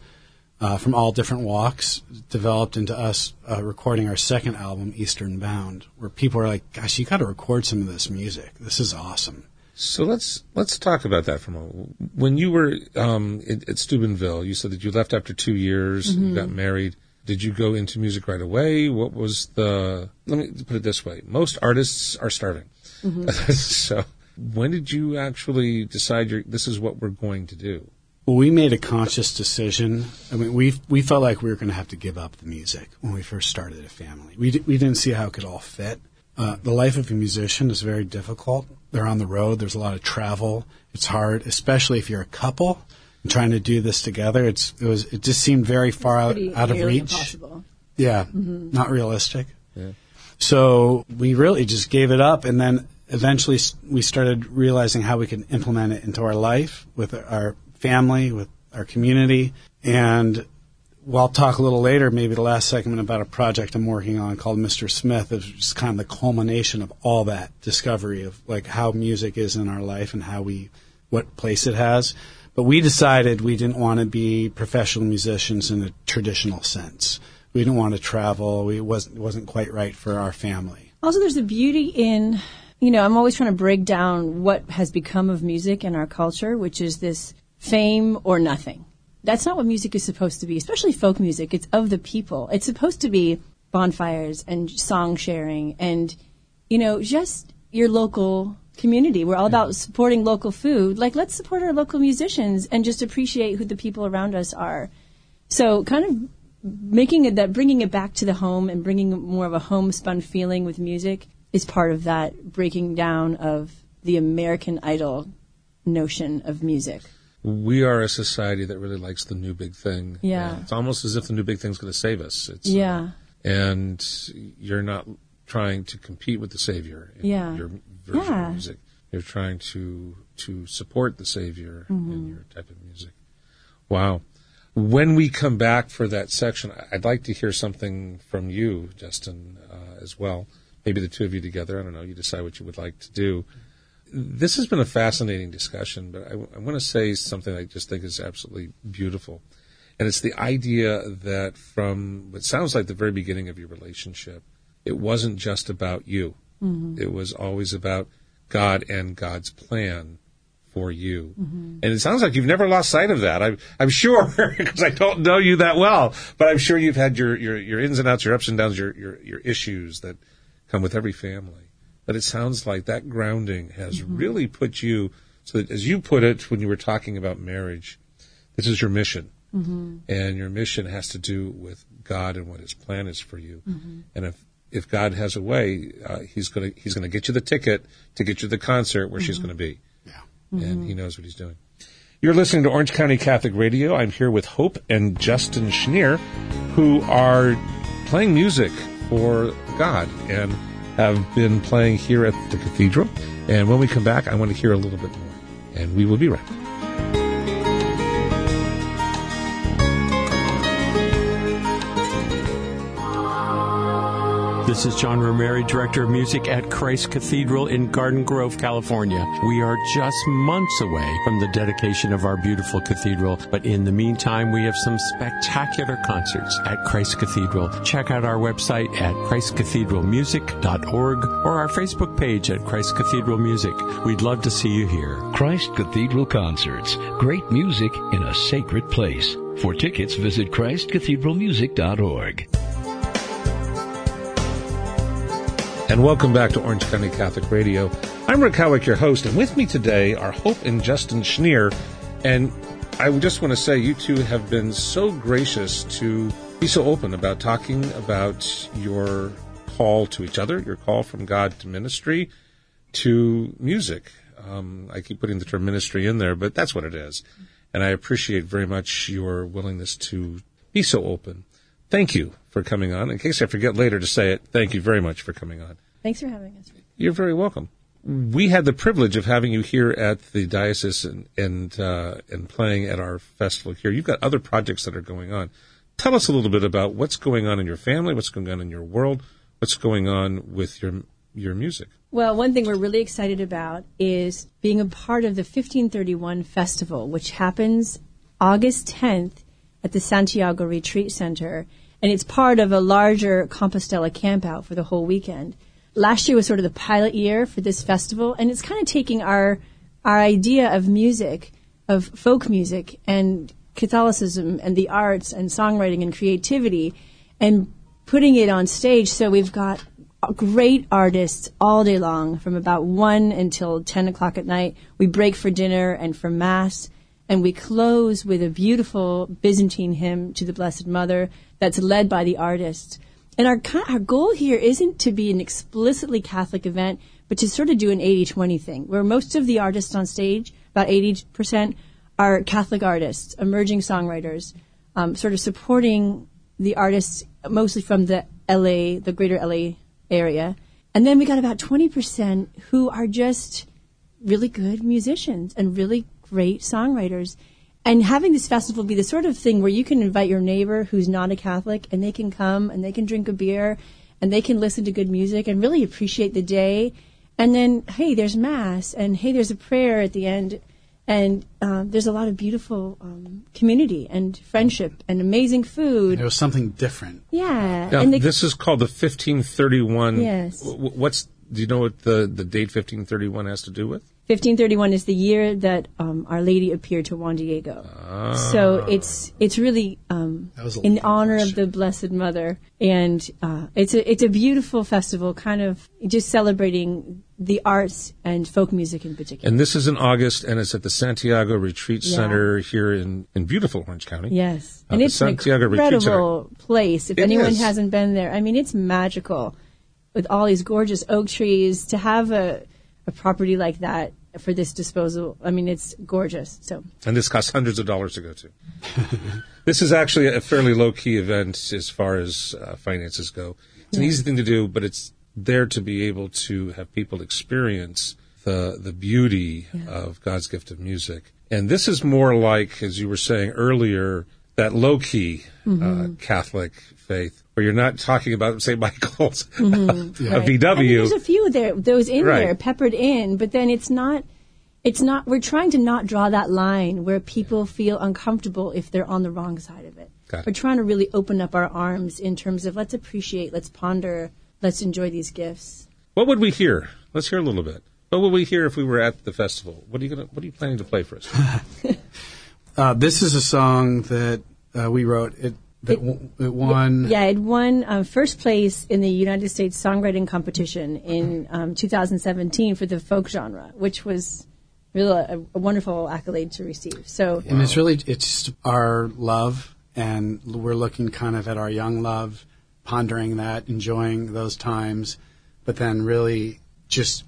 uh, from all different walks developed into us uh, recording our second album, Eastern Bound, where people are like, "Gosh, you got to record some of this music. This is awesome." So let's let's talk about that for a moment. When you were um, at, at Steubenville, you said that you left after two years. You got married. Did you go into music right away? What was the? Let me put it this way: most artists are starving. (laughs) so, when did you actually decide you're, this is what we're going to do? Well, we made a conscious decision. I mean, we we felt like we were going to have to give up the music when we first started a family. We di- we didn't see how it could all fit. Uh, the life of a musician is very difficult. They're on the road. There's a lot of travel. It's hard, especially if you're a couple and trying to do this together. It's it was it just seemed very far out, out of reach. Impossible. Yeah, not realistic. Yeah. So we really just gave it up, and then eventually we started realizing how we could implement it into our life with our family, with our community, and we'll talk a little later, maybe the last segment, about a project I'm working on called Mr. Smith. It's just kind of the culmination of all that discovery of like how music is in our life and how we, what place it has. But we decided we didn't want to be professional musicians in a traditional sense. We didn't want to travel. We, it wasn't, it wasn't quite right for our family. Also, there's a beauty in you know, I'm always trying to break down what has become of music in our culture, which is this fame or nothing. That's not what music is supposed to be, especially folk music. It's of the people. It's supposed to be bonfires and song sharing and, you know, just your local community. We're all about supporting local food. Like, let's support our local musicians and just appreciate who the people around us are. So, kind of making it that, bringing it back to the home and bringing more of a homespun feeling with music is part of that breaking down of the American Idol notion of music. We are a society that really likes the new big thing. Yeah. And it's almost as if the new big thing's going to save us. It's, uh, Yeah. and you're not trying to compete with the savior in Yeah. your version Yeah. of music. You're trying to to support the savior Mm-hmm. in your type of music. Wow. When we come back for that section, I'd like to hear something from you, Justin, uh, as well. Maybe the two of you together. I don't know. You decide what you would like to do. This has been a fascinating discussion, but I, want to say something I just think is absolutely beautiful. And it's the idea that from what sounds like the very beginning of your relationship, it wasn't just about you. Mm-hmm. It was always about God and God's plan for you. Mm-hmm. And it sounds like you've never lost sight of that. I'm, I'm sure, (laughs) because I don't know you that well, but I'm sure you've had your, your, your ins and outs, your ups and downs, your, your, your issues that come with every family. But it sounds like that grounding has mm-hmm. really put you, so that as you put it when you were talking about marriage, this is your mission. Mm-hmm. And your mission has to do with God and what His plan is for you. Mm-hmm. And if if God has a way, uh, He's gonna He's gonna get you the ticket to get you the concert where she's gonna be. Yeah. And He knows what He's doing. You're listening to Orange County Catholic Radio. I'm here with Hope and Justin Schneir, who are playing music for God and have been playing here at the cathedral. And when we come back, I want to hear a little bit more. And we will be right back. This is John Romeri, Director of Music at Christ Cathedral in Garden Grove, California. We are just months away from the dedication of our beautiful cathedral, but in the meantime, we have some spectacular concerts at Christ Cathedral. Check out our website at christcathedralmusic.org or our Facebook page at Christ Cathedral Music. We'd love to see you here. Christ Cathedral Concerts. Great music in a sacred place. For tickets, visit ChristCathedralMusic.org. And welcome back to Orange County Catholic Radio. I'm Rick Howick, your host, and with me today are Hope and Justin Schneir. And I just want to say, you two have been so gracious to be so open about talking about your call to each other, your call from God to ministry, to music. Um, I keep putting the term ministry in there, but that's what it is. And I appreciate very much your willingness to be so open. Thank you for coming on. In case I forget later to say it, thank you very much for coming on. Thanks for having us. You're very welcome. We had the privilege of having you here at the diocese and and, uh, and playing at our festival here. You've got other projects that are going on. Tell us a little bit about what's going on in your family, what's going on in your world, what's going on with your your music. Well, one thing we're really excited about is being a part of the 1531 Festival, which happens August 10th at the Santiago Retreat Center. And it's part of a larger Compostela campout for the whole weekend. Last year was sort of the pilot year for this festival, and it's kind of taking our our idea of music, of folk music and Catholicism and the arts and songwriting and creativity and putting it on stage. So we've got great artists all day long from about 1 until 10 o'clock at night. We break for dinner and for Mass, and we close with a beautiful Byzantine hymn to the Blessed Mother that's led by the artists. And our, our goal here isn't to be an explicitly Catholic event, but to sort of do an 80-20 thing, where most of the artists on stage, about 80%, are Catholic artists, emerging songwriters, um, sort of supporting the artists mostly from the LA, the greater LA area. And then we got about 20% who are just really good musicians and really great songwriters. And having this festival be the sort of thing where you can invite your neighbor who's not a Catholic and they can come and they can drink a beer and they can listen to good music and really appreciate the day. And then, hey, there's Mass and hey, there's a prayer at the end. And um, there's a lot of beautiful um, community and friendship and amazing food. It was something different. Yeah. Now, and the, this is called the 1531. Yes. w- What's do you know what the, the date 1531 has to do with? 1531 is the year that um, Our Lady appeared to Juan Diego. Ah. So it's it's really um, That was a in long honor of the Blessed Mother, and uh, it's a it's a beautiful festival, kind of just celebrating the arts and folk music in particular. And this is in August, and it's at the Santiago Retreat Yeah. Center here in, in beautiful Orange County. Yes, Uh, and it's an Santiago Retreat Center. incredible place. If It anyone is. hasn't been there, I mean, it's magical with all these gorgeous oak trees. To have a a property like that for this disposal, I mean, it's gorgeous. So And this costs hundreds of dollars to go to. (laughs) this is actually a fairly low key event as far as uh, finances go. It's an easy thing to do, but it's there to be able to have people experience the the beauty of God's gift of music. And this is more like, as you were saying earlier, that low key uh, Catholic faith, where you're not talking about St. Michael's, (laughs) a Right. I mean, VW. there's a few there, those in Right. there, peppered in, but then it's not. It's not. We're trying to not draw that line where people feel uncomfortable if they're on the wrong side of it. Got it. We're trying to really open up our arms in terms of let's appreciate, let's ponder, let's enjoy these gifts. What would we hear? Let's hear a little bit. What would we hear if we were at the festival? What are you gonna? What are you planning to play for us? (laughs) Uh, this is a song that uh, we wrote. It that It- w- it won. Yeah, it won um, first place in the United States songwriting competition in um, 2017 for the folk genre, which was really a, a wonderful accolade to receive. So And it's really it's just our love, and we're looking kind of at our young love, pondering that, enjoying those times, but then really just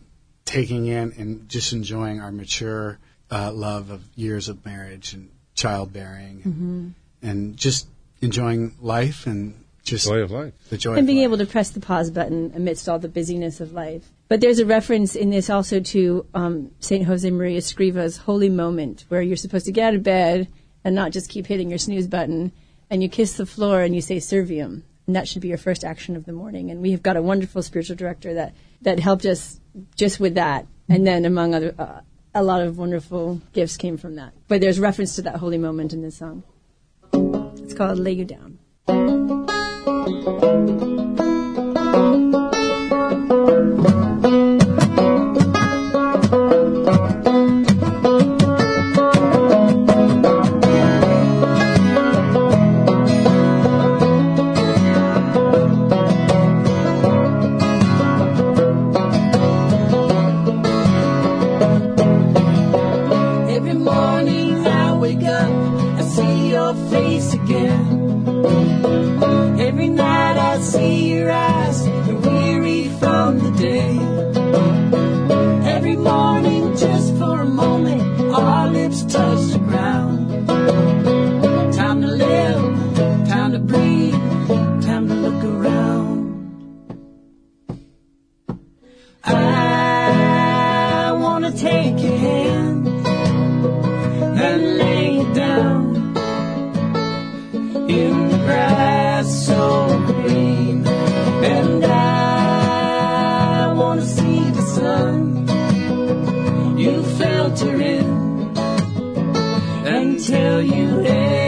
taking in and just enjoying our mature uh, love of years of marriage and childbearing, and, and just enjoying life and just the Joy of life. the joy and of being able to press the pause button amidst all the busyness of life. But there's a reference in this also to um, Saint Jose Maria Escriva's holy moment, where you're supposed to get out of bed and not just keep hitting your snooze button, and you kiss the floor and you say Serviam, and that should be your first action of the morning. And we have got a wonderful spiritual director that that helped us just with that, and then among other. Uh, a lot of wonderful gifts came from that. But there's reference to that holy moment in this song. It's called Lay You Down. Filter in tell you.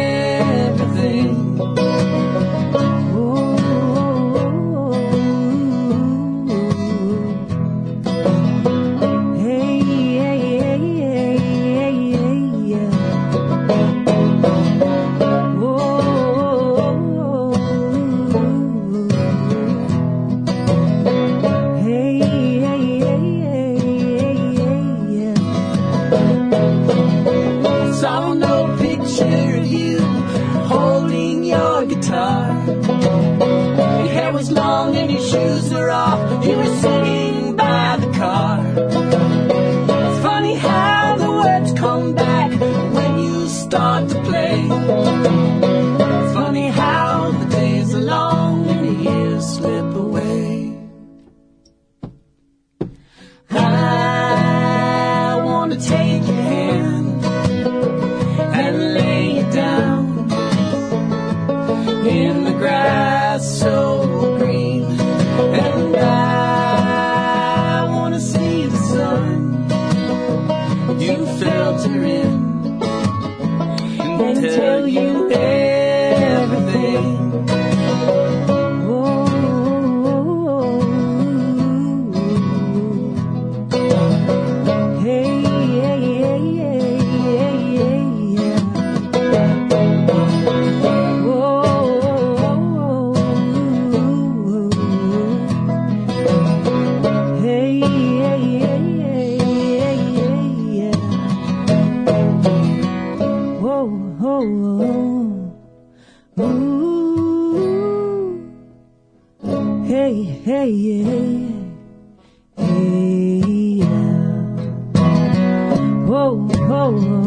hey, hey, yeah. Hey, yeah. Whoa, whoa, whoa.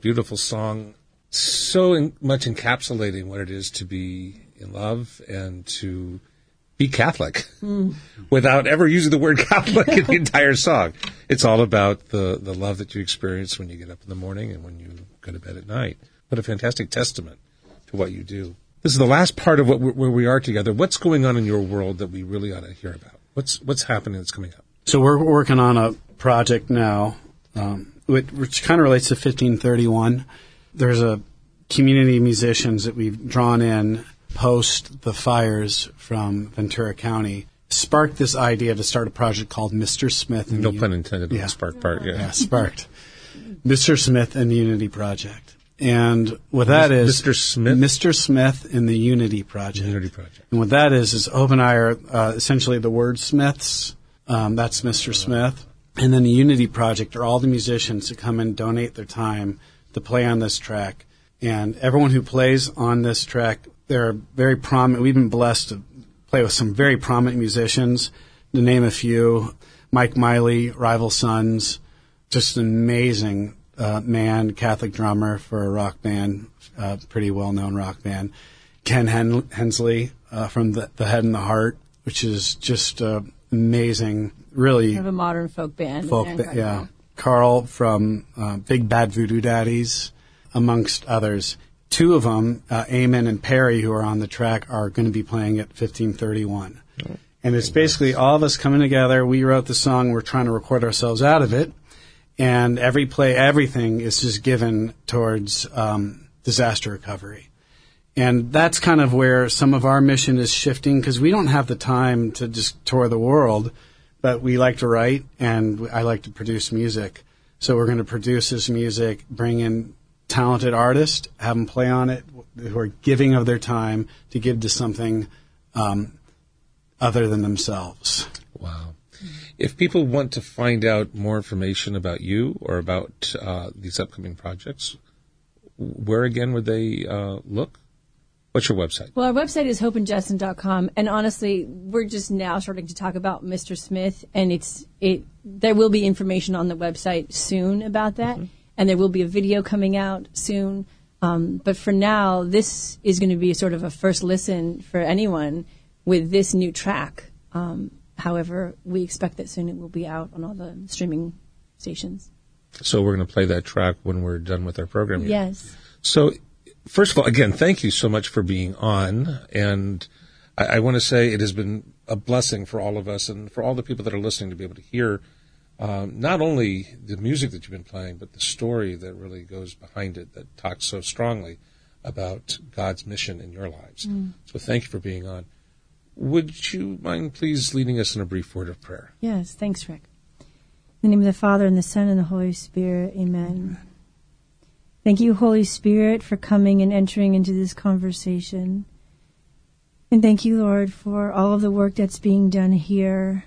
Beautiful song, so in, much encapsulating what it is to be in love and to be Catholic mm. (laughs) without ever using the word Catholic in the (laughs) entire song. It's all about the, the love that you experience when you get up in the morning and when you go to bed at night. What a fantastic testament to what you do. This is the last part of what where we are together. What's going on in your world that we really ought to hear about? What's what's happening that's coming up? So we're working on a project now um, which kind of relates to 1531. There's a community of musicians that we've drawn in post the fires from Ventura County sparked this idea to start a project called Mr. Smith. And. No pun intended yeah. the spark part. Yeah, yeah sparked. Mr. Smith and the Unity Project. And what that is, Mr. Smith, Mr. Smith in the Unity Project. Unity Project. And what that is is Hope and I are uh, essentially the wordsmiths. Um, that's Mr. Smith. And then the Unity Project are all the musicians that come and donate their time to play on this track. And everyone who plays on this track, they're very prominent. We've been blessed to play with some very prominent musicians. To name a few, Mike Miley, Rival Sons, just an amazing uh, man, Catholic drummer for a rock band, uh, pretty well known rock band. Ken Hen- Hensley uh, from the, the Head and the Heart, which is just uh, amazing really kind of a modern folk band. Folk, ba- yeah. Carl from uh, Big Bad Voodoo Daddies, amongst others. Two of them, uh, Eamon and Perry, who are on the track, are going to be playing at 1531. Oh, and it's basically all of us coming together. We wrote the song. We're trying to record ourselves out of it. And every play, everything is just given towards um, disaster recovery. And that's kind of where some of our mission is shifting because we don't have the time to just tour the world but we like to write and I like to produce music. So we're going to produce this music, bring in talented artists, have them play on it, who are giving of their time to give to something um, other than themselves. Wow. If people want to find out more information about you or about uh, these upcoming projects, where again would they uh, look? What's your website? Well, our website is hopeandjustin.com. And honestly, we're just now starting to talk about Mr. Smith. And it's, it, there will be information on the website soon about that. Mm-hmm. And there will be a video coming out soon. Um, but for now, this is going to be sort of a first listen for anyone with this new track. Um, however, we expect that soon it will be out on all the streaming stations. So we're going to play that track when we're done with our program. Here. Yes. So first of all, again, thank you so much for being on. And I, I, want to say it has been a blessing for all of us and for all the people that are listening to be able to hear um, not only the music that you've been playing, but the story that really goes behind it that talks so strongly about God's mission in your lives. Mm. So thank you for being on. Would you mind please leading us in a brief word of prayer? Yes, thanks, Rick. In the name of the Father, and the Son, and the Holy Spirit, amen. amen. Thank you, Holy Spirit, for coming and entering into this conversation. And thank you, Lord, for all of the work that's being done here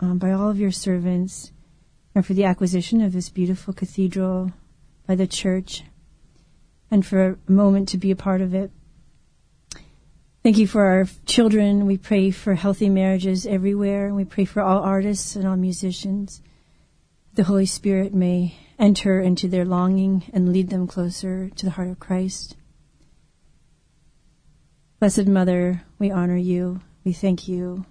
um, by all of your servants and for the acquisition of this beautiful cathedral by the church and for a moment to be a part of it. Thank you for our children. We pray for healthy marriages everywhere. We pray for all artists and all musicians. The Holy Spirit may enter into their longing and lead them closer to the heart of Christ. Blessed Mother, we honor you, we thank you,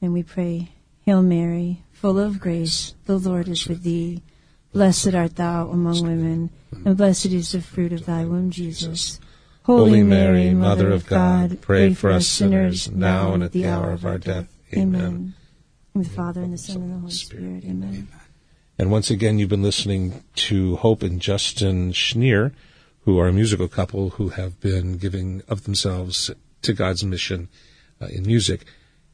and we pray, Hail Mary, full of grace, the Lord is with thee. Blessed art thou among women, and blessed is the fruit of thy womb, Jesus. Holy Mary, Mother of God, pray for us sinners, now and at the hour of our death. Amen. In the Father, and the Son, and the Holy Spirit. Amen. And once again, you've been listening to Hope and Justin Schneir, who are a musical couple who have been giving of themselves to God's mission uh, in music.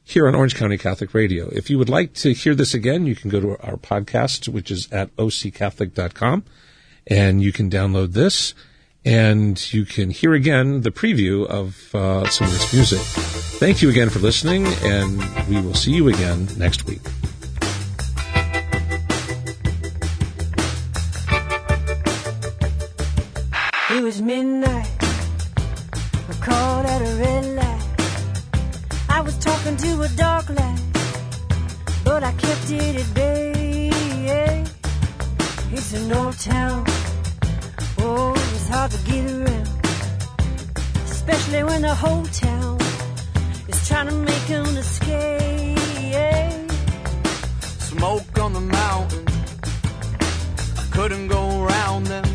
here on Orange County Catholic Radio. If you would like to hear this again, you can go to our podcast, which is at occatholic.com, and you can download this, and you can hear again the preview of uh, some of this music. Thank you again for listening, and we will see you again next week. Was midnight. I caught at a red light. I was talking to a dark light, but I kept it at bay. It's an old town. Oh, it's hard to get around, especially when the whole town is trying to make an escape. Smoke on the mountain. I couldn't go around them.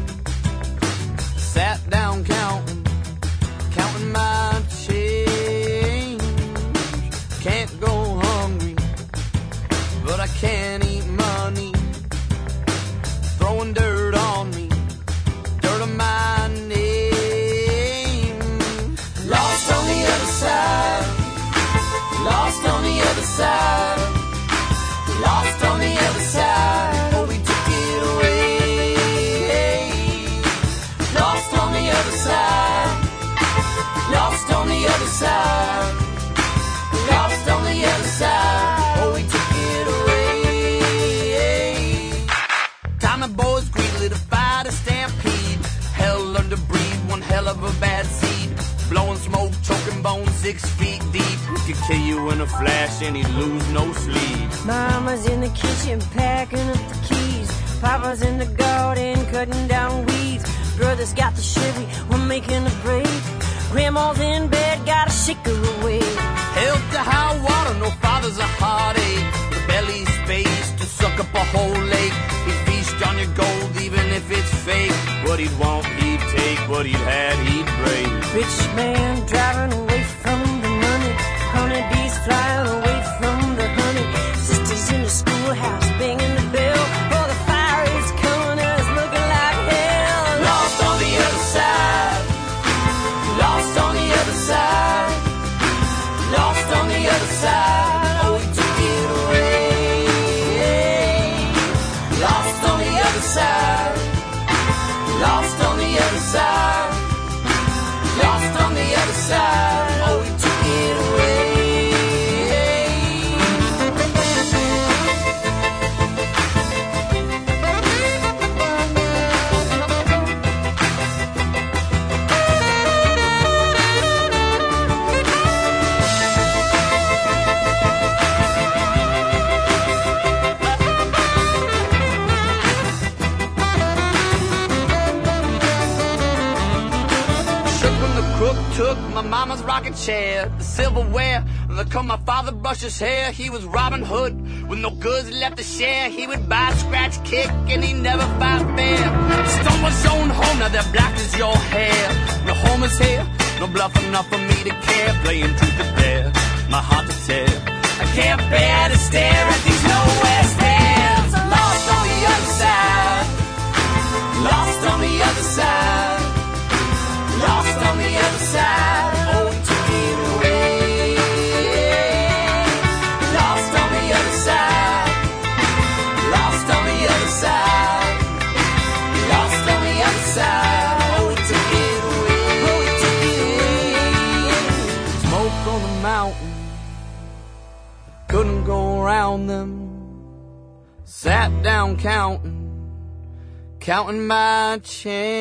A flash and he'd lose no sleep. Mama's in the kitchen packing up the keys. Papa's in the garden cutting down weeds. Brother's got the Chevy, we're making a break. Grandma's in bed, gotta shake her away. Hell to high water, no father's a heartache. The belly space to suck up a whole lake. He'd feast on your gold even if it's fake. What he'd want, he'd take. What he'd had, he'd break. Rich man driving chair, the silverware, the come my father brushed his hair. He was Robin Hood with no goods left to share. He would buy, scratch, kick, and he never fight fair. Stole his own home, now they're black as your hair. No home is here, no bluff enough for me to care. Playing truth or dare, my heart to tear. I can't bear to stare at these nowhere stands. Lost on the other side, lost on the other side. Lost on the other side, Sat down counting, counting my change.